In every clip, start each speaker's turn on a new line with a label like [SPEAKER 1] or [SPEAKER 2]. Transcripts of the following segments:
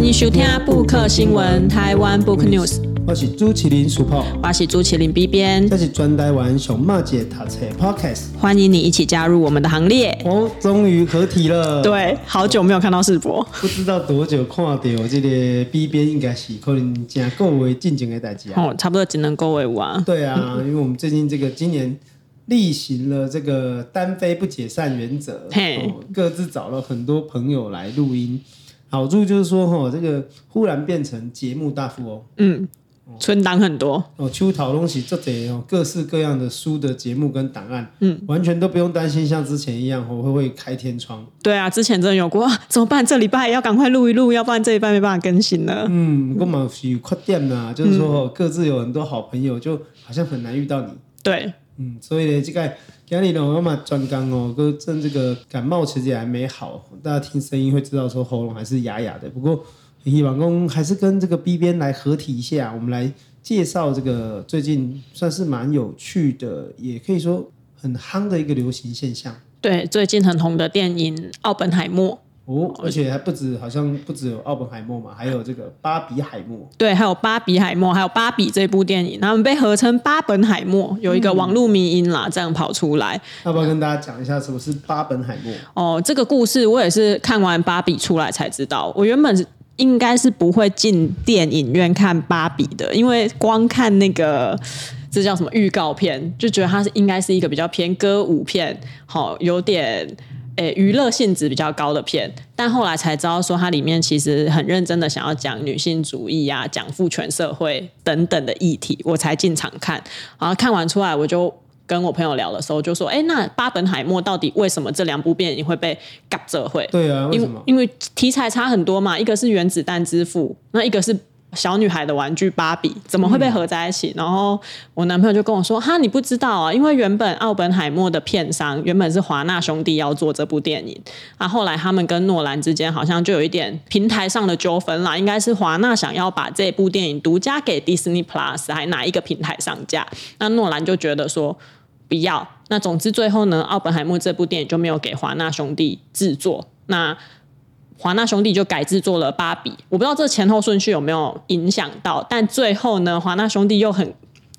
[SPEAKER 1] 欢迎收听 Book 新闻台湾 Book News。
[SPEAKER 2] 我是朱麒麟 Super，
[SPEAKER 1] 我是朱麒麟 B 编，
[SPEAKER 2] 这是专台湾熊猫姐读册 Podcast。
[SPEAKER 1] 欢迎你一起加入我们的行列。
[SPEAKER 2] 哦，终于合体了。
[SPEAKER 1] 对，好久没有看到世博，
[SPEAKER 2] 不知道多久看到这个 B 编，应该是可能真够为进前的代志啊。
[SPEAKER 1] 哦，差不多只能够为完。
[SPEAKER 2] 对啊，因为我们最近这个今年例行了这个单飞不解散原则，各自找了很多朋友来录音。好处就是说，哈、哦，这个忽然变成节目大富翁。嗯。存档很多哦，出讨东西这得哦，各式各样的书的节目跟档案，嗯，完全都不用担心像之前一样会不会开天窗。对啊，之前真的有过，怎么办？这礼拜要赶快录一录，要不然这礼拜没办法更新了。嗯，我们有快点呐，就是说各自有很多好朋友，就好像很难遇到你。对，嗯，所以呢，这个今天呢，我们专刚哦，哥趁这个感冒其实也还没好，大家听声音会知道说喉咙还是哑哑的，不过。希望公还是跟这个 B 编来合体一下，我们来介绍这个最近算是蛮有趣的，也可以说很夯的一个流行现象。对，最近很红的电影《奥本海默》哦，而且还不止，好像不只有奥本海默嘛，还有这个巴比海默。对，还有巴比海默，还有芭比这部电影，他们被合称巴本海默，有一个网络迷音啦，这样跑出来。要不要跟大家讲一下什么是巴本海默？哦，这个故事我也是看完芭比出来才知道，我原本是。应该是不会进电影院看芭比的，因为光看那个这叫什么预告片，就觉得它是应该是一个比较偏歌舞片，好有点诶娱乐性质比较高的片。但后来才知道说，它里面其实很认真的想要讲女性主义啊，讲父权社会等等的议题，我才进场看。然后看完出来，我就。跟我朋友聊的时候就说：“哎，那巴本海默到底为什么这两部电影会被夹着会？对啊，为什么？因为题材差很多嘛，一个是原子弹之父，那一个是小女孩的玩具芭比，怎么会被合在一起？嗯、然后我男朋友就跟我说：哈，你不知道啊，因为原本奥本海默的片商原本是华纳兄弟要做这部电影，啊，后来他们跟诺兰之间好像就有一点平台上的纠纷啦，应该是华纳想要把这部电影独家给 Disney Plus，还哪一个平台上架？那诺兰就觉得说。”不要。那总之最后呢，奥本海默这部电影就没有给华纳兄弟制作。那华纳兄弟就改制作了芭比。我不知道这前后顺序有没有影响到，但最后呢，华纳兄弟又很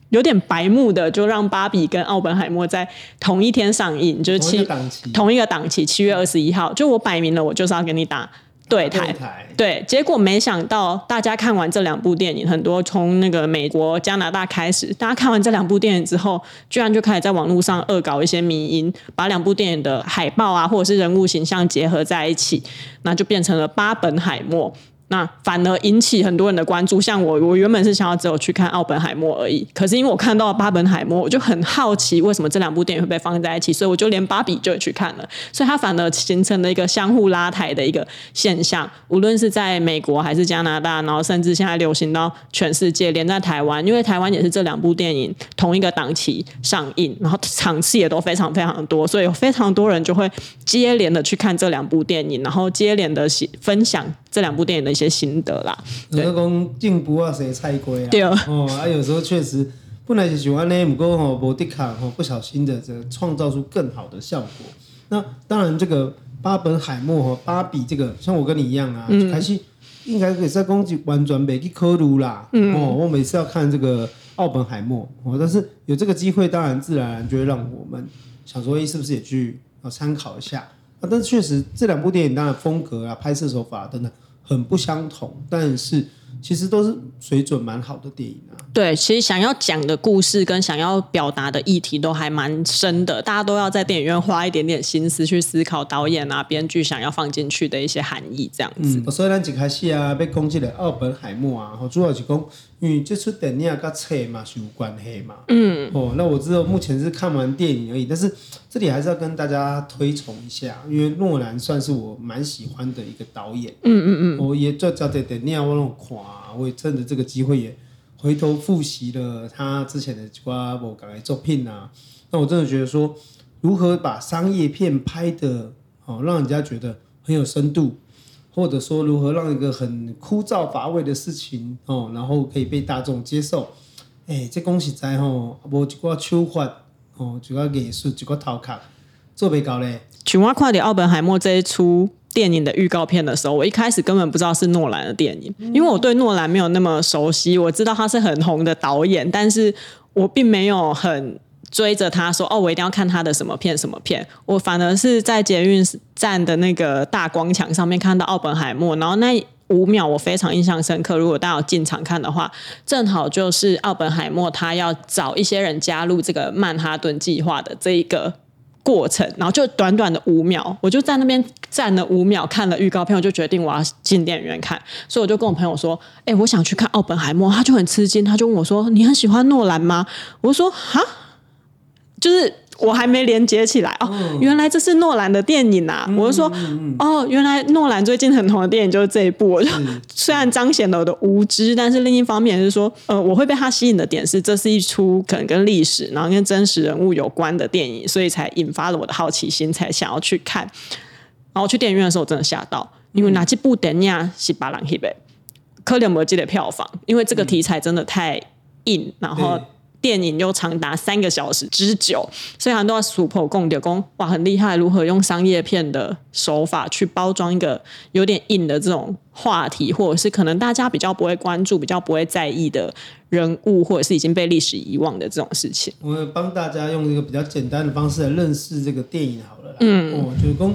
[SPEAKER 2] 有点白目的，就让芭比跟奥本海默在同一天上映，就是七同一个档期，七月二十一号。就我摆明了，我就是要跟你打。对台，对，结果没想到大家看完这两部电影，很多从那个美国、加拿大开始，大家看完这两部电影之后，居然就开始在网络上恶搞一些迷因，把两部电影的海报啊，或者是人物形象结合在一起，那就变成了八本海默。那反而引起很多人的关注，像我，我原本是想要只有去看奥本海默而已，可是因为我看到了巴本海默，我就很好奇为什么这两部电影会被放在一起，所以我就连芭比就去看了，所以它反而形成了一个相互拉抬的一个现象，无论是在美国还是加拿大，然后甚至现在流行到全世界，连在台湾，因为台湾也是这两部电影同一个档期上映，然后场次也都非常非常多，所以有非常多人就会接连的去看这两部电影，然后接连的分享这两部电影的一些心得啦。有的讲进步啊，谁菜龟啊？对哦，啊，有时候确实本来是喜欢呢，不过吼无的卡吼不小心的这创造出更好的效果。那当然，这个巴本海默和芭比这个，像我跟你一样啊，还是应该可以在攻击完全没去科鲁啦。嗯，哦，我每次要看这个奥本海默，哦，但是有这个机会，当然自然而然就会让我们想说，是不是也去啊参考一下？啊，但是确实这两部电影当然风格啊、拍摄手法等等很不相同，但是其实都是水准蛮好的电影啊。对，其实想要讲的故事跟想要表达的议题都还蛮深的，大家都要在电影院花一点点心思去思考导演啊、编剧想要放进去的一些含义，这样子。嗯、所以咱一开始啊，被攻击的奥本海默啊，主要是讲，因为这出电影跟册嘛是有关系嘛。嗯。哦，那我知道目前是看完电影而已，但是这里还是要跟大家推崇一下，因为诺兰算是我蛮喜欢的一个导演。嗯嗯嗯。我也做这的电影我拢看，我也趁着这个机会也。回头复习了他之前的几部我刚才作品啊，那我真的觉得说，如何把商业片拍得哦，让人家觉得很有深度，或者说如何让一个很枯燥乏味的事情哦，然后可以被大众接受，哎，这恭喜在吼，无一挂手法哦，一挂艺术，一挂头壳做不到嘞。像我看到奥本海默这一出
[SPEAKER 1] 电影的预告片的时候，我一开始根本不知道是诺兰的电影，因为我对诺兰没有那么熟悉。我知道他是很红的导演，但是我并没有很追着他说哦，我一定要看他的什么片什么片。我反而是在捷运站的那个大光墙上面看到奥本海默，然后那五秒我非常印象深刻。如果大家有进场看的话，正好就是奥本海默他要找一些人加入这个曼哈顿计划的这一个。过程，然后就短短的五秒，我就在那边站了五秒，看了预告片，我就决定我要进电影院看，所以我就跟我朋友说：“哎，我想去看奥本海默。”他就很吃惊，他就问我说：“你很喜欢诺兰吗？”我说：“哈，就是。”我还没连接起来哦，原来这是诺兰的电影啊！嗯、我就说，嗯、哦，原来诺兰最近很红的电影就是这一部。我就是虽然彰显了我的无知，但是另一方面是说，呃，我会被他吸引的点是，这是一出可能跟历史，然后跟真实人物有关的电影，所以才引发了我的好奇心，才想要去看。然后去电影院的时候，我真的吓到，因为哪几部电影是别人翕的，可能没记得票房，因为这个题材真的太硬，然后。电影又长达三个小时之久，所以很多人 super 共点工哇，很厉害，如何用商业片的手法去包装一个有点硬的这种话题，或者是可能大家比较不会关注、比较不会在意的人物，或者是已经被历史遗忘的这种事情。
[SPEAKER 2] 我们帮大家用一个比较简单的方式来认识这个电影好了啦。嗯，哦，就是讲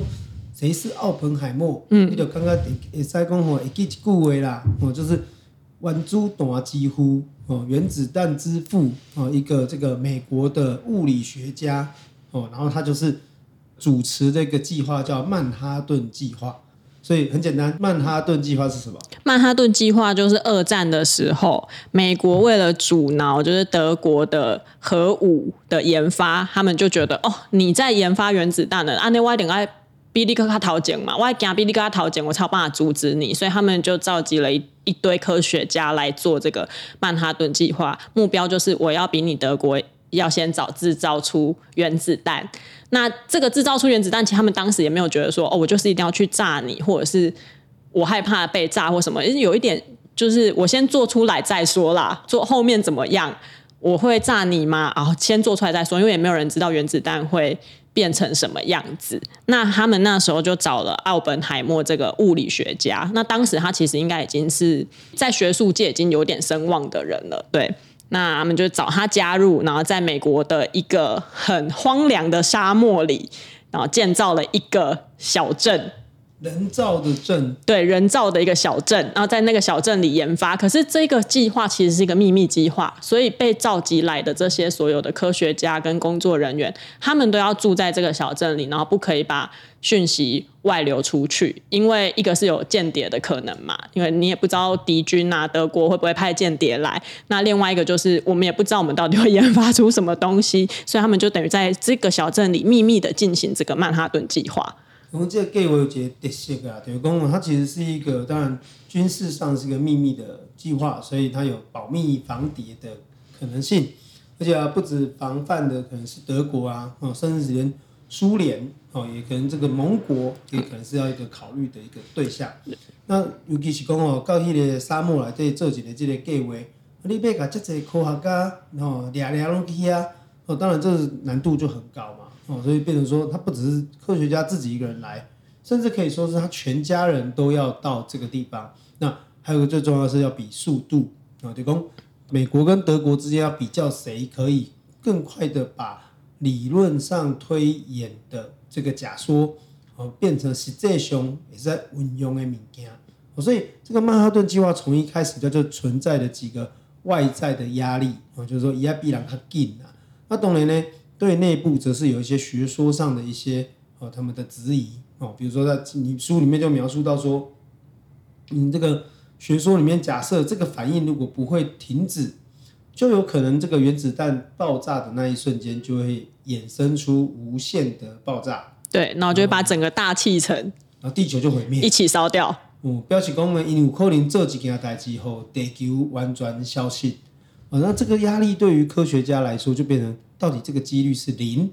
[SPEAKER 2] 谁是奥本海默？嗯，你就刚刚也在讲吼，一记一句话啦，哦，就是原子弹之父。哦，原子弹之父哦，一个这个美国的物理学家哦，然后他就是主持这个计划，叫曼哈顿计划。所以很简单，曼哈顿计划是什么？
[SPEAKER 1] 曼哈顿计划就是二战的时候，美国为了阻挠就是德国的核武的研发，他们就觉得哦，你在研发原子弹的，啊，那我点爱。比利克他掏钱嘛，我还惊比利克他掏钱，我才有办法阻止你，所以他们就召集了一一堆科学家来做这个曼哈顿计划，目标就是我要比你德国要先早制造出原子弹。那这个制造出原子弹，其实他们当时也没有觉得说，哦，我就是一定要去炸你，或者是我害怕被炸或什么，有一点就是我先做出来再说啦，做后面怎么样，我会炸你吗？然后先做出来再说，因为也没有人知道原子弹会。变成什么样子？那他们那时候就找了奥本海默这个物理学家。那当时他其实应该已经是在学术界已经有点声望的人了。对，那他们就找他加入，然后在美国的一个很荒凉的沙漠里，然后建造了一个小镇。
[SPEAKER 2] 人造的镇，
[SPEAKER 1] 对，人造的一个小镇，然后在那个小镇里研发。可是这个计划其实是一个秘密计划，所以被召集来的这些所有的科学家跟工作人员，他们都要住在这个小镇里，然后不可以把讯息外流出去，因为一个是有间谍的可能嘛，因为你也不知道敌军啊，德国会不会派间谍来。那另外一个就是我们也不知道我们到底会研发出什么东西，所以他们就等于在这个小镇里秘密的进行这个曼哈顿计划。
[SPEAKER 2] 我们这个计划有一个特色啊，就是说它其实是一个，当然军事上是一个秘密的计划，所以它有保密防谍的可能性，而且啊，不止防范的可能是德国啊，哦，甚至连苏联哦，也可能这个盟国也可能是要一个考虑的一个对象。那尤其是讲哦，到迄个沙漠来这做一个这个计划，你要甲这些科学家哦，俩俩拢去啊，哦，当然这是难度就很高嘛。哦，所以变成说，他不只是科学家自己一个人来，甚至可以说是他全家人都要到这个地方。那还有个最重要的是要比速度啊，就讲美国跟德国之间要比较谁可以更快的把理论上推演的这个假说哦变成实际上也是在运用的物件。所以这个曼哈顿计划从一开始就就存在的几个外在的压力啊，就是说伊阿必然较紧啊。那当然呢。对内部则是有一些学说上的一些哦，他们的质疑哦，比如说在你书里面就描述到说，你这个学说里面假设这个反应如果不会停止，就有可能这个原子弹爆炸的那一瞬间就会衍生出无限的爆炸。
[SPEAKER 1] 对，然后就会把整个大气层，
[SPEAKER 2] 然后地球就毁灭，
[SPEAKER 1] 一起烧掉。
[SPEAKER 2] 嗯，表示讲呢，因为有可能做几件代志后，地球完全消失。哦，那这个压力对于科学家来说就变成。到底这个几率是零，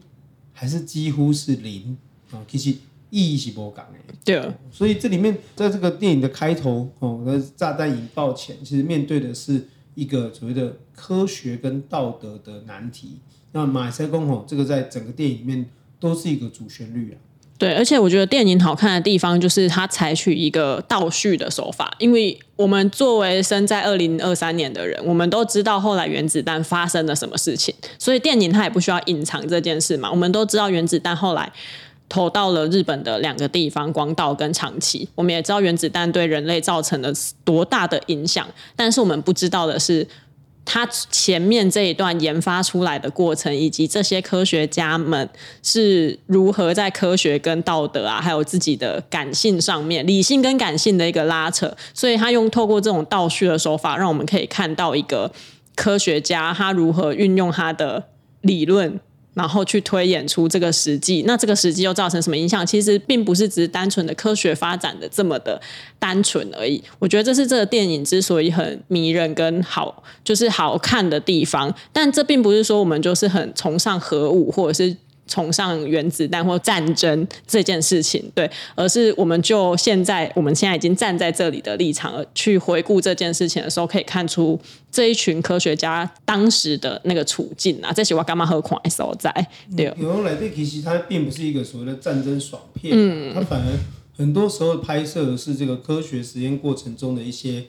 [SPEAKER 2] 还是几乎是零啊？其实意义是无同的。
[SPEAKER 1] 对，
[SPEAKER 2] 所以这里面在这个电影的开头哦，那炸弹引爆前，其实面对的是一个所谓的科学跟道德的难题。那马赛公吼，这个在整个电影里面都是一个主旋律啊。
[SPEAKER 1] 对，而且我觉得电影好看的地方就是它采取一个倒叙的手法，因为我们作为生在二零二三年的人，我们都知道后来原子弹发生了什么事情，所以电影它也不需要隐藏这件事嘛。我们都知道原子弹后来投到了日本的两个地方，广岛跟长崎。我们也知道原子弹对人类造成了多大的影响，但是我们不知道的是。他前面这一段研发出来的过程，以及这些科学家们是如何在科学跟道德啊，还有自己的感性上面，理性跟感性的一个拉扯，所以他用透过这种倒叙的手法，让我们可以看到一个科学家他如何运用他的理论。然后去推演出这个实际，那这个实际又造成什么影响？其实并不是只是单纯的科学发展的这么的单纯而已。我觉得这是这个电影之所以很迷人跟好，就是好看的地方。但这并不是说我们就是很崇尚核武，或者是。崇尚原子弹或战争这件事情，对，而是我们就现在，我们现在已经站在这里的立场，去回顾这件事情的时候，可以看出这一群科学家当时的那个处境啊，这些我干嘛何况还所在？对，
[SPEAKER 2] 有人来对，其实它并不是一个所谓的战争爽片，嗯，它反而很多时候拍摄的是这个科学实验过程中的一些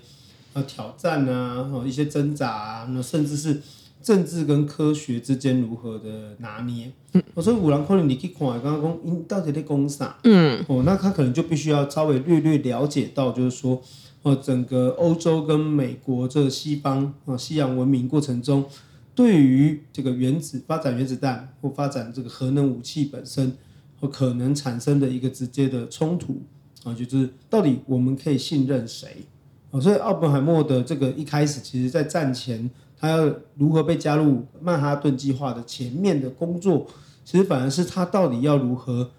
[SPEAKER 2] 呃挑战啊，一些挣扎啊，那甚至是。政治跟科学之间如何的拿捏？嗯，我说五郎可能你去看，刚刚讲，因到底在攻啥？嗯，哦，那他可能就必须要稍微略略了解到，就是说，哦，整个欧洲跟美国这西方啊，西洋文明过程中，对于这个原子发展原子弹或发展这个核能武器本身，和可能产生的一个直接的冲突啊，就是到底我们可以信任谁？哦，所以奥本海默的这个一开始，其实在战前。他要如何被加入曼哈顿计划的前面的工作，其实反而是他到底要如何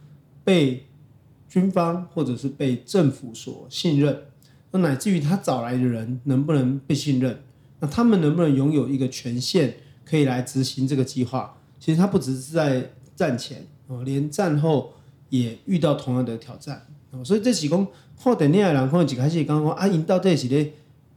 [SPEAKER 2] 被军方或者是被政府所信任，那乃至于他找来的人能不能被信任，那他们能不能拥有一个权限可以来执行这个计划？其实他不只是在战前哦，连战后也遇到同样的挑战。所以这几公看电影的人可能一开始刚刚啊，因到底是咧。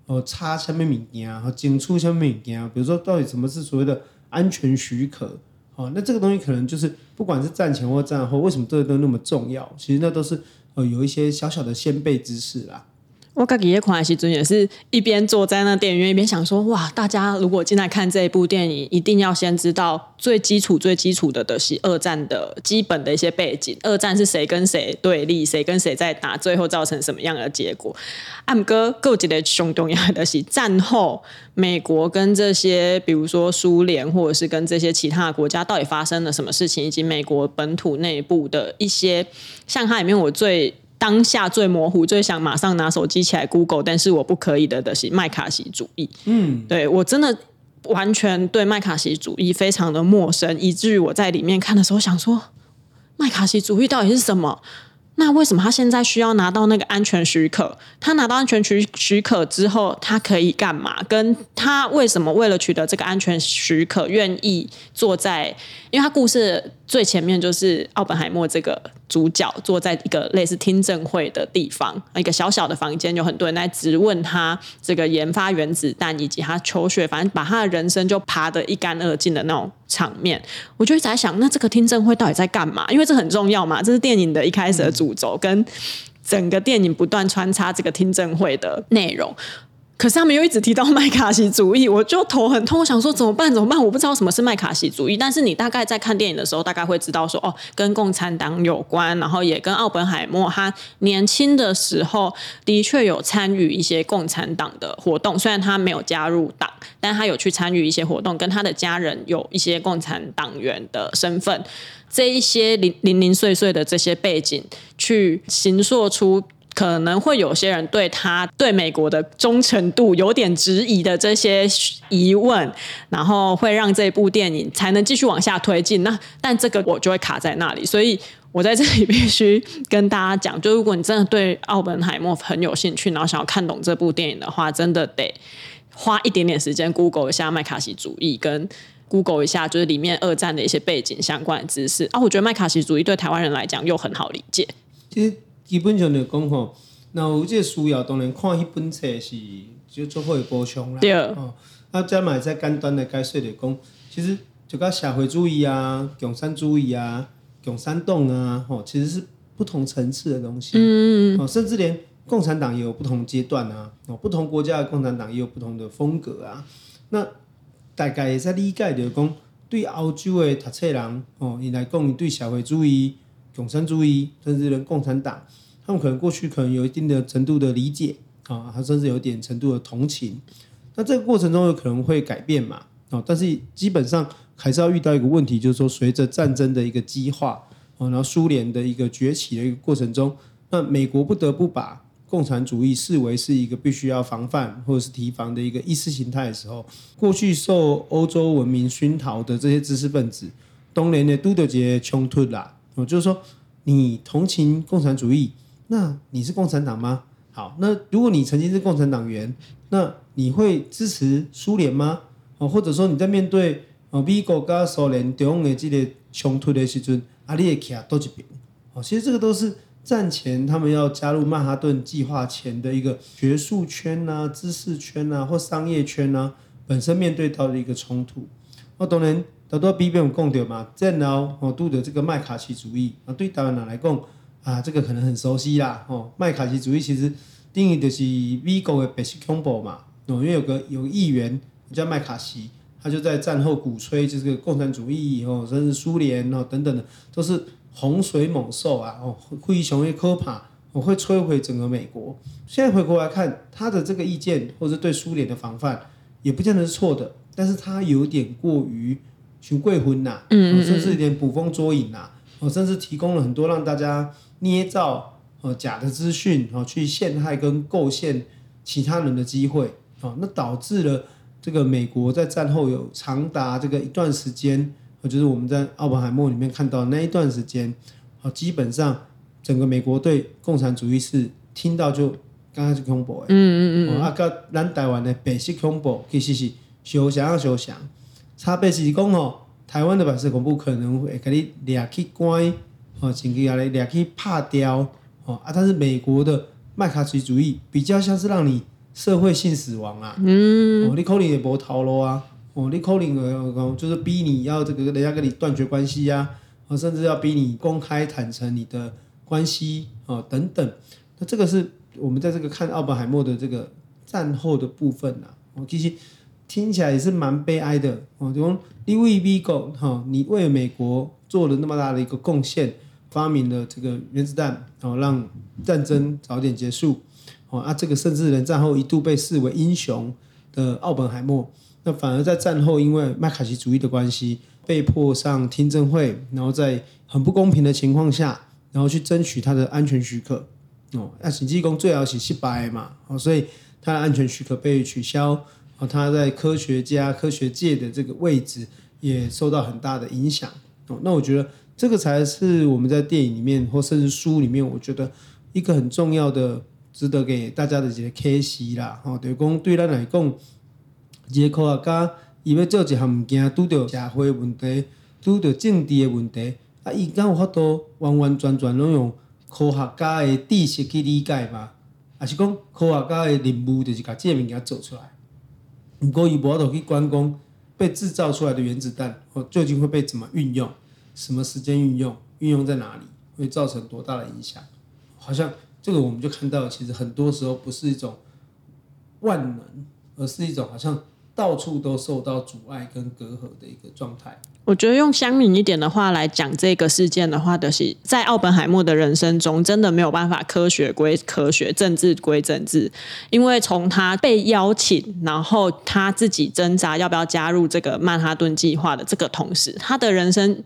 [SPEAKER 2] 哦，差什么物件，和进出什么物件，比如说到底什么是所谓的安全许可？哦，那这个东西可能就是不管是战前或战后，为什么这个都那么重要？其实那都是呃有一些小小的先辈知识啦。
[SPEAKER 1] 我自己也看的时阵，也是一边坐在那电影院，一边想说：哇，大家如果进来看这一部电影，一定要先知道最基础、最基础的的是二战的基本的一些背景。二战是谁跟谁对立，谁跟谁在打，最后造成什么样的结果？暗哥够记得熊重要的是战后美国跟这些，比如说苏联，或者是跟这些其他的国家，到底发生了什么事情，以及美国本土内部的一些，像它里面我最。当下最模糊、最想马上拿手机起来 Google，但是我不可以的的是麦卡锡主义。嗯，对，我真的完全对麦卡锡主义非常的陌生，以至于我在里面看的时候想说，麦卡锡主义到底是什么？那为什么他现在需要拿到那个安全许可？他拿到安全许许可之后，他可以干嘛？跟他为什么为了取得这个安全许可，愿意坐在？因为他故事最前面就是奥本海默这个主角坐在一个类似听证会的地方，一个小小的房间，有很多人在质问他这个研发原子弹以及他求学，反正把他的人生就爬得一干二净的那种场面。我就一直在想，那这个听证会到底在干嘛？因为这很重要嘛，这是电影的一开始的主轴，跟整个电影不断穿插这个听证会的内容。可是他们又一直提到麦卡锡主义，我就头很痛。我想说怎么办？怎么办？我不知道什么是麦卡锡主义。但是你大概在看电影的时候，大概会知道说，哦，跟共产党有关，然后也跟奥本海默他年轻的时候的确有参与一些共产党的活动。虽然他没有加入党，但他有去参与一些活动，跟他的家人有一些共产党员的身份。这一些零零零碎碎的这些背景，去形塑出。可能会有些人对他对美国的忠诚度有点质疑的这些疑问，然后会让这部电影才能继续往下推进。那但这个我就会卡在那里，所以我在这里必须跟大家讲，就如果你真的对奥本海默很有兴趣，然后想要看懂这部电影的话，真的得花一点点时间 Google 一下麦卡锡主义，跟 Google 一下就是里面二战的一些背景相关的知识啊。我觉得麦卡锡主义对台湾人来讲又很好理解。
[SPEAKER 2] 基本上就讲吼，那有这个需要，当然看迄本册是就做好的补充啦。对。哦，啊再买再简单的解释的讲，其实就甲社会主义啊、共产主义啊、共产党啊，吼，其实是不同层次的东西。嗯，哦，甚至连共产党也有不同阶段啊，哦，不同国家的共产党也有不同的风格啊。那大概会使理解就讲，对欧洲的读册人哦，伊来讲，对社会主义、共产主义，甚至连共产党，他们可能过去可能有一定的程度的理解啊，他甚至有一点程度的同情。那这个过程中有可能会改变嘛？哦，但是基本上还是要遇到一个问题，就是说，随着战争的一个激化，哦，然后苏联的一个崛起的一个过程中，那美国不得不把共产主义视为是一个必须要防范或者是提防的一个意识形态的时候，过去受欧洲文明熏陶的这些知识分子，当然的都得接冲突啦。哦，就是说，你同情共产主义，那你是共产党吗？好，那如果你曾经是共产党员，那你会支持苏联吗？哦，或者说你在面对哦美国跟苏联中的这个冲突的时阵，啊，你会徛在哪一边？哦，其实这个都是战前他们要加入曼哈顿计划前的一个学术圈呐、啊、知识圈呐、啊、或商业圈呐、啊，本身面对到的一个冲突。我当然大多比较讲到嘛，战后哦，拄着这个麦卡锡主义啊，对台湾人来讲啊，这个可能很熟悉啦。哦，麦卡锡主义其实定义就是美国的白色恐怖嘛。哦，因为有个有议员叫麦卡锡，他就在战后鼓吹就是个共产主义哦，甚至苏联哦等等的，都是洪水猛兽啊哦，会成为可怕，我会摧毁整个美国。现在回过来看他的这个意见，或者对苏联的防范，也不见得是错的，但是他有点过于求贵婚呐，嗯，甚至有点捕风捉影呐，哦，甚至提供了很多让大家捏造哦假的资讯哦，去陷害跟构陷其他人的机会。哦，那导致了这个美国在战后有长达这个一段时间，就是我们在奥本海默里面看到那一段时间，啊，基本上整个美国对共产主义是听到就刚开始恐怖的，嗯嗯嗯，啊，跟咱台湾的白色恐怖其实是相像啊相。像，差别是讲哦，台湾的白色恐怖可能会给你掠去关，哦，甚至给你抓去拍掉，哦啊，但是美国的麦卡锡主义比较像是让你。社会性死亡啊！嗯，哦，你可能也无头路啊！哦，你可能呃，就是逼你要这个人家跟你断绝关系呀，啊，甚至要逼你公开坦诚你的关系哦，等等。那这个是我们在这个看奥本海默的这个战后的部分呐。哦，其实听起来也是蛮悲哀的哦。就说你为美国哈，你为美国做了那么大的一个贡献，发明了这个原子弹，然哦，让战争早点结束。哦啊，这个甚至连战后一度被视为英雄的奥本海默，那反而在战后因为麦卡锡主义的关系，被迫上听证会，然后在很不公平的情况下，然后去争取他的安全许可。哦，那审计工最好是失败嘛，哦，所以他的安全许可被取消，哦，他在科学家、科学界的这个位置也受到很大的影响。哦，那我觉得这个才是我们在电影里面或甚至书里面，我觉得一个很重要的。值得给大家的一个启示啦，吼，就是讲对咱来讲，一个科学家伊要做一项物件，拄着社会问题，拄着政治的问题，啊，伊敢有法度完完全全拢用科学家的知识去理解吧？还是讲科学家的任务就是把这个物件做出来？毋过伊无都去关公被制造出来的原子弹，或，究竟会被怎么运用？什么时间运用？运用在哪里？会造成多大的影响？好像。这个我们就看到，其实很多时候不是一种万能，而是一种好像到处都受到阻碍跟隔阂的一个状态。
[SPEAKER 1] 我觉得用乡民一点的话来讲这个事件的话，就是在奥本海默的人生中，真的没有办法科学归科学，政治归政治，因为从他被邀请，然后他自己挣扎要不要加入这个曼哈顿计划的这个同时，他的人生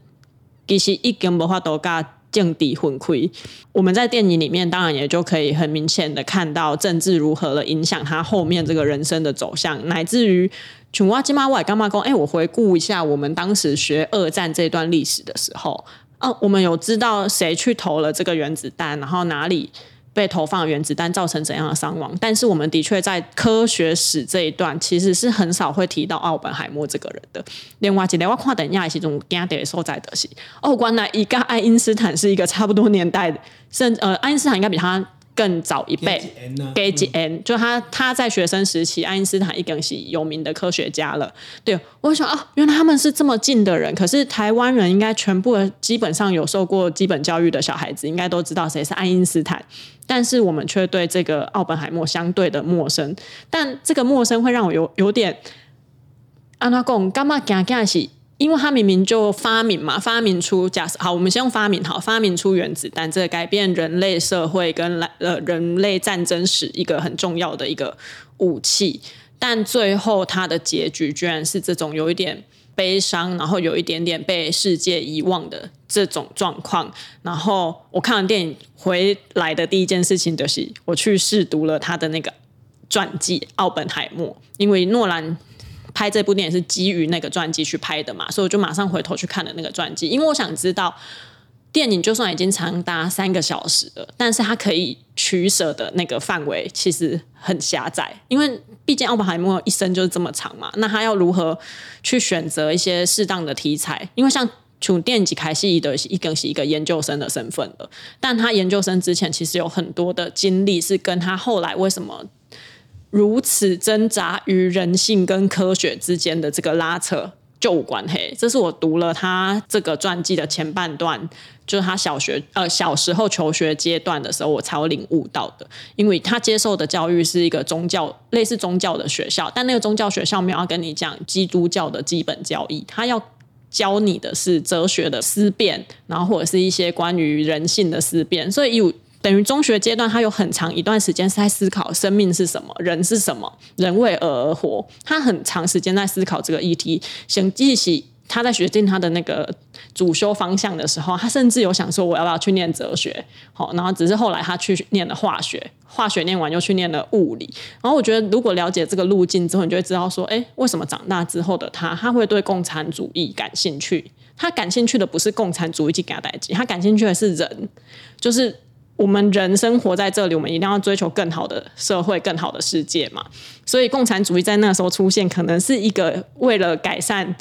[SPEAKER 1] 其实已经无法度甲。见底混亏，我们在电影里面当然也就可以很明显的看到政治如何了影响他后面这个人生的走向，乃至于琼瓦金马外干嘛讲？哎，我回顾一下我们当时学二战这段历史的时候，啊，我们有知道谁去投了这个原子弹，然后哪里。被投放原子弹造成怎样的伤亡？但是我们的确在科学史这一段其实是很少会提到奥本海默这个人的。另外，一个我看等一下是种惊的所在的是，哦，原来一个爱因斯坦是一个差不多年代的，甚呃，爱因斯坦应该比他更早一辈，给几 N，就他他在学生时期，爱因斯坦已经是有名的科学家了。对，我想啊，原来他们是这么近的人。可是台湾人应该全部基本上有受过基本教育的小孩子，应该都知道谁是爱因斯坦。但是我们却对这个奥本海默相对的陌生。但这个陌生会让我有有点，安娜贡干嘛讲讲是？因为他明明就发明嘛，发明出假设好，我们先用发明好，发明出原子弹，这个改变人类社会跟来呃人类战争史一个很重要的一个武器，但最后他的结局居然是这种有一点悲伤，然后有一点点被世界遗忘的这种状况。然后我看完电影回来的第一件事情就是，我去试读了他的那个传记《奥本海默》，因为诺兰。拍这部电影是基于那个传记去拍的嘛，所以我就马上回头去看了那个传记，因为我想知道电影就算已经长达三个小时了，但是它可以取舍的那个范围其实很狭窄，因为毕竟奥本海默一生就是这么长嘛，那他要如何去选择一些适当的题材？因为像从电影级开戏的一更是一个研究生的身份了，但他研究生之前其实有很多的经历是跟他后来为什么。如此挣扎于人性跟科学之间的这个拉扯就无关系。这是我读了他这个传记的前半段，就是他小学呃小时候求学阶段的时候，我才有领悟到的。因为他接受的教育是一个宗教类似宗教的学校，但那个宗教学校没有要跟你讲基督教的基本教义，他要教你的是哲学的思辨，然后或者是一些关于人性的思辨，所以有。等于中学阶段，他有很长一段时间是在思考生命是什么，人是什么，人为而活。他很长时间在思考这个议题。想记起他在决定他的那个主修方向的时候，他甚至有想说我要不要去念哲学。好，然后只是后来他去念了化学，化学念完又去念了物理。然后我觉得，如果了解这个路径之后，你就会知道说，哎，为什么长大之后的他，他会对共产主义感兴趣？他感兴趣的不是共产主义去给他代志，他感兴趣的是人，就是。我们人生活在这里，我们一定要追求更好的社会、更好的世界嘛。所以，共产主义在那时候出现，可能是一个为了改善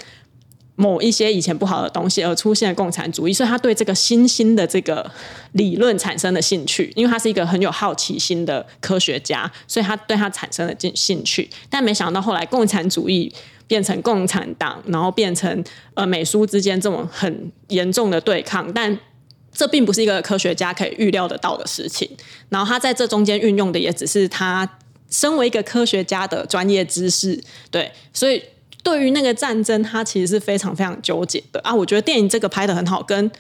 [SPEAKER 1] 某一些以前不好的东西而出现的共产主义。所以，他对这个新兴的这个理论产生了兴趣，因为他是一个很有好奇心的科学家，所以他对他产生了兴兴趣。但没想到后来，共产主义变成共产党，然后变成呃美苏之间这种很严重的对抗，但。这并不是一个科学家可以预料得到的事情，然后他在这中间运用的也只是他身为一个科学家的专业知识，对，所以对于那个战争，他其实是非常非常纠结的啊。我觉得电影这个拍的很好，跟。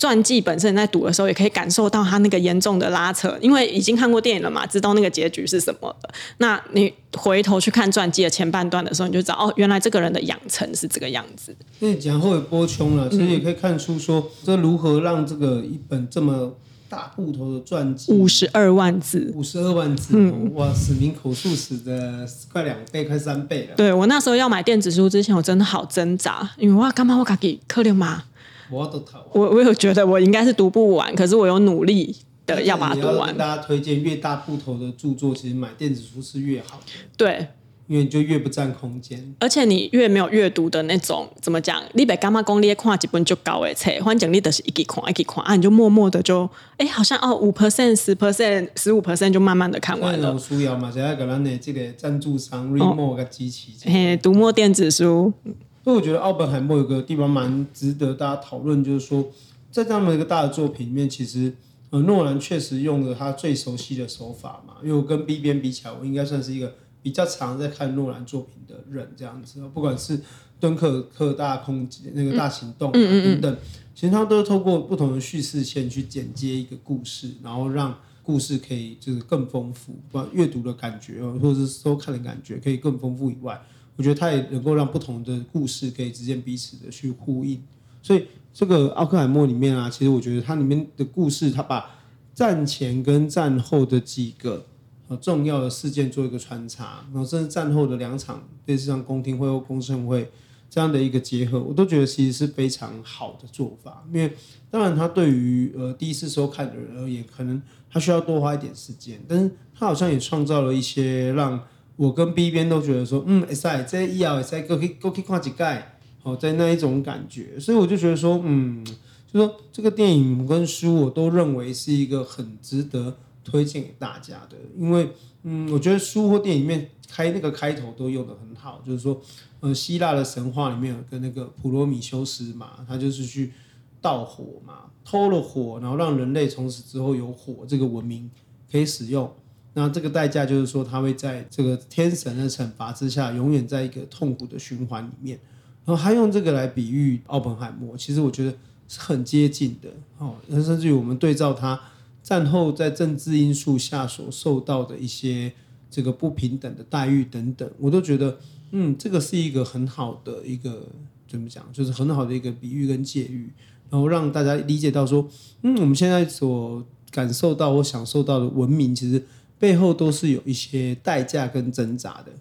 [SPEAKER 1] 传记本身在读的时候，也可以感受到他那个严重的拉扯，因为已经看过电影了嘛，知道那个结局是什么了。那你回头去看传记的前半段的时候，你就知道哦，原来这个人的养成是这个样子。
[SPEAKER 2] 那讲后尾波穷了，所以也可以看出说，这如何让这个一本这么大部头的传记，
[SPEAKER 1] 五十二万字，
[SPEAKER 2] 五十二万字，嗯、哇，史明口述史的快两倍，快三倍了。
[SPEAKER 1] 对，我那时候要买电子书之前，我真的好挣扎，因为哇，干嘛我卡给可怜嘛。
[SPEAKER 2] 我
[SPEAKER 1] 我我有觉得我应该是读不完，可是我有努力的要把它读完。
[SPEAKER 2] 跟大家推荐越大部头的著作，其实买电子书是越好的。
[SPEAKER 1] 对，
[SPEAKER 2] 因为就越不占空间，
[SPEAKER 1] 而且你越没有阅读的那种，怎么讲？你别干嘛讲你看几本就高诶，册，反正你都是一起看一起看啊，你就默默的就哎，好像哦五 percent 十 percent 十五 percent 就慢慢的看完了。
[SPEAKER 2] 书要嘛，现在给咱的这个赞助商 Readmoo 个机器，
[SPEAKER 1] 嘿，读墨电子书。
[SPEAKER 2] 所以我觉得奥本海默有个地方蛮值得大家讨论，就是说，在这么一个大的作品里面，其实呃，诺兰确实用了他最熟悉的手法嘛。因为我跟 B 边比起来，我应该算是一个比较常在看诺兰作品的人，这样子。不管是敦刻尔克大空那个大行动、啊、等等，其实他都透过不同的叙事线去剪接一个故事，然后让故事可以就是更丰富，不管阅读的感觉或者是收看的感觉可以更丰富以外。我觉得它也能够让不同的故事可以之间彼此的去呼应，所以这个奥克海默里面啊，其实我觉得它里面的故事，它把战前跟战后的几个呃重要的事件做一个穿插，然后甚至战后的两场类似像公听会或公听会这样的一个结合，我都觉得其实是非常好的做法。因为当然，它对于呃第一次收看的人而言，可能他需要多花一点时间，但是他好像也创造了一些让。我跟 B 边都觉得说，嗯，会使这以后会使过去过去看一盖，好，在那一种感觉，所以我就觉得说，嗯，就说这个电影跟书，我都认为是一个很值得推荐给大家的，因为嗯，我觉得书或电影里面开那个开头都用得很好，就是说，呃，希腊的神话里面有个那个普罗米修斯嘛，他就是去盗火嘛，偷了火，然后让人类从此之后有火这个文明可以使用，那这个代价就是说他会在这个天神的惩罚之下，永远在一个痛苦的循环里面。然后他用这个来比喻奥本海默，其实我觉得是很接近的哦。甚至于我们对照他战后在政治因素下所受到的一些这个不平等的待遇等等，我都觉得，嗯，这个是一个很好的一个怎么讲，就是很好的一个比喻跟借喻，然后让大家理解到说，嗯，我们现在所感受到或享受到的文明，其实背后都是有一些代价跟挣扎的。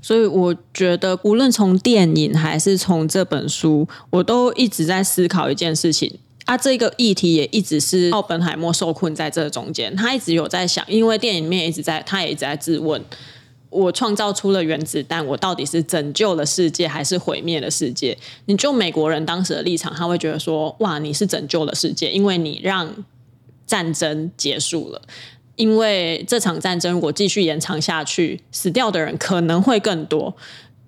[SPEAKER 1] 所以我觉得，无论从电影还是从这本书，我都一直在思考一件事情啊。这个议题也一直是奥本海默受困在这中间，他一直有在想，因为电影里面一直在，他也一直在质问：我创造出了原子弹，我到底是拯救了世界，还是毁灭了世界？你就美国人当时的立场，他会觉得说：哇，你是拯救了世界，因为你让战争结束了。因为这场战争如果继续延长下去，死掉的人可能会更多。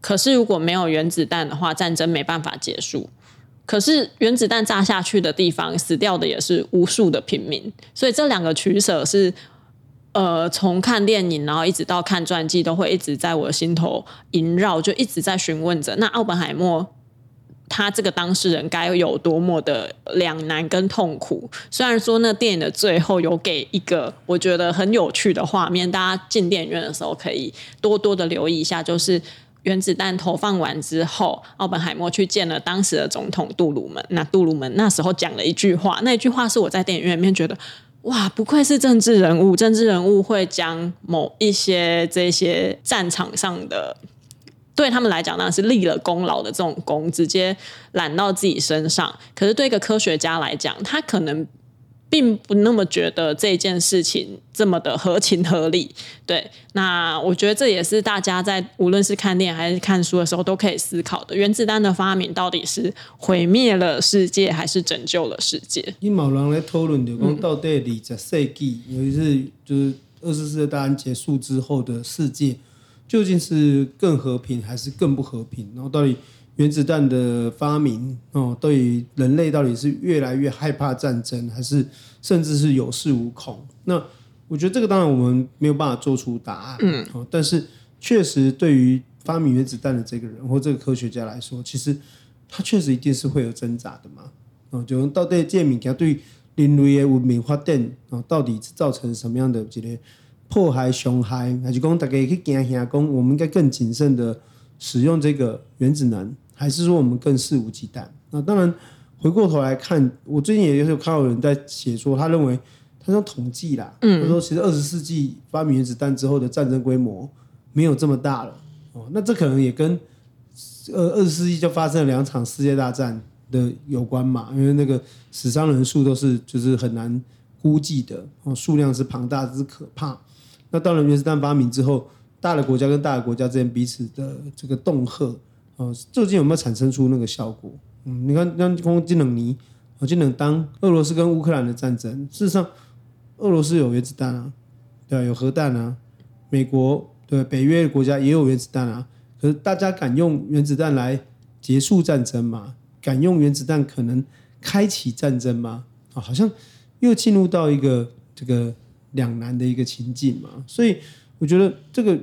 [SPEAKER 1] 可是如果没有原子弹的话，战争没办法结束。可是原子弹炸下去的地方，死掉的也是无数的平民。所以这两个取舍是，呃，从看电影然后一直到看传记，都会一直在我的心头萦绕，就一直在询问着。那奥本海默。他这个当事人该有多么的两难跟痛苦？虽然说那电影的最后有给一个我觉得很有趣的画面，大家进电影院的时候可以多多的留意一下。就是原子弹投放完之后，奥本海默去见了当时的总统杜鲁门。那杜鲁门那时候讲了一句话，那一句话是我在电影院里面觉得，哇，不愧是政治人物，政治人物会将某一些这些战场上的。对他们来讲，那是立了功劳的这种功，直接揽到自己身上。可是对一个科学家来讲，他可能并不那么觉得这件事情这么的合情合理。对，那我觉得这也是大家在无论是看电影还是看书的时候都可以思考的：原子弹的发明到底是毁灭了世界，还是拯救了世界？
[SPEAKER 2] 因某人来讨论，就讲到底二十世纪，尤其是就是二次世界大战结束之后的世界。究竟是更和平还是更不和平？然后到底原子弹的发明哦，对于人类到底是越来越害怕战争，还是甚至是有恃无恐？那我觉得这个当然我们没有办法做出答案。嗯，但是确实对于发明原子弹的这个人或这个科学家来说，其实他确实一定是会有挣扎的嘛。哦，就到底这物件对人类的文明发展哦，到底是造成什么样的这个？迫害、熊害，还是讲大家去惊吓，讲我们应该更谨慎的使用这个原子能，还是说我们更肆无忌惮？那当然，回过头来看，我最近也有看到有人在写说，他认为他说统计啦，嗯，他说其实二十世纪发明原子弹之后的战争规模没有这么大了。哦，那这可能也跟呃二十世纪就发生了两场世界大战的有关嘛？因为那个死伤人数都是就是很难估计的，哦，数量是庞大之可怕。那当然，原子弹发明之后，大的国家跟大的国家之间彼此的这个恫吓，啊，究竟有没有产生出那个效果？嗯，你看，像空技能尼，哦，技能当俄罗斯跟乌克兰的战争，事实上，俄罗斯有原子弹啊，对啊，有核弹啊，美国对北约国家也有原子弹啊，可是大家敢用原子弹来结束战争吗？敢用原子弹可能开启战争吗？啊、好像又进入到一个这个。两难的一个情境嘛，所以我觉得这个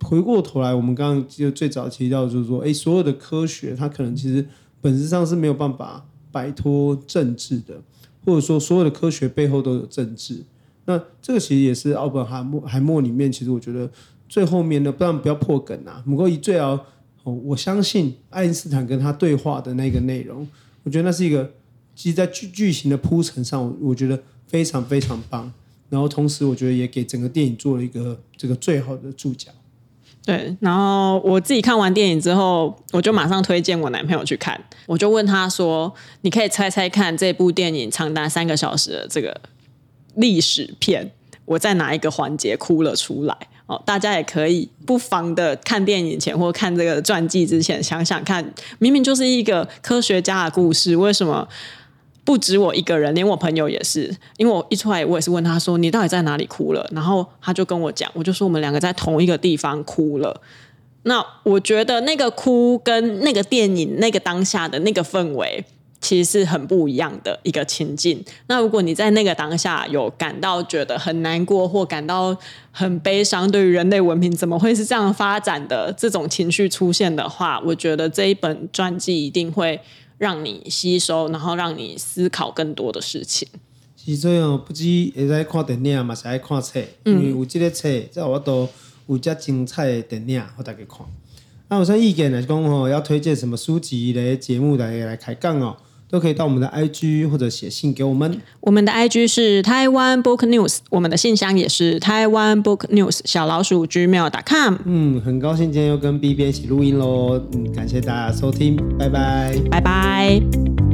[SPEAKER 2] 回过头来，我们刚刚就最早提到，就是说，哎，所有的科学它可能其实本质上是没有办法摆脱政治的，或者说所有的科学背后都有政治。那这个其实也是奥本海默海默里面，其实我觉得最后面的，不然不要破梗啊。不过以最后，我相信爱因斯坦跟他对话的那个内容，我觉得那是一个，其实在剧剧情的铺陈上，我觉得非常非常棒。然后同时，我觉得也给整个电影做了一个这个最好的注脚。
[SPEAKER 1] 对，然后我自己看完电影之后，我就马上推荐我男朋友去看。我就问他说：“你可以猜猜看，这部电影长达三个小时的这个历史片，我在哪一个环节哭了出来？”哦，大家也可以不妨的看电影前或看这个传记之前，想想看，明明就是一个科学家的故事，为什么？不止我一个人，连我朋友也是。因为我一出来，我也是问他说：“你到底在哪里哭了？”然后他就跟我讲，我就说我们两个在同一个地方哭了。那我觉得那个哭跟那个电影那个当下的那个氛围。其实是很不一样的一个情境。那如果你在那个当下有感到觉得很难过或感到很悲伤，对于人类文明怎么会是这样发展的这种情绪出现的话，我觉得这一本传记一定会让你吸收，然后让你思考更多的事情。
[SPEAKER 2] 其实哦，不止会使看电影嘛，是爱看册，因为有这个册，在我都有遮精彩的电影，给大家看。那有啥意见来讲哦，要推荐什么书籍的节目来来开讲哦？都可以到我们的 IG 或者写信给我们。
[SPEAKER 1] 我们的 IG 是台湾 Book News，我们的信箱也是台湾 Book News 小老鼠 gmail.com。
[SPEAKER 2] 嗯，很高兴今天又跟 BB 一起录音喽。嗯，感谢大家收听，拜拜，
[SPEAKER 1] 拜拜。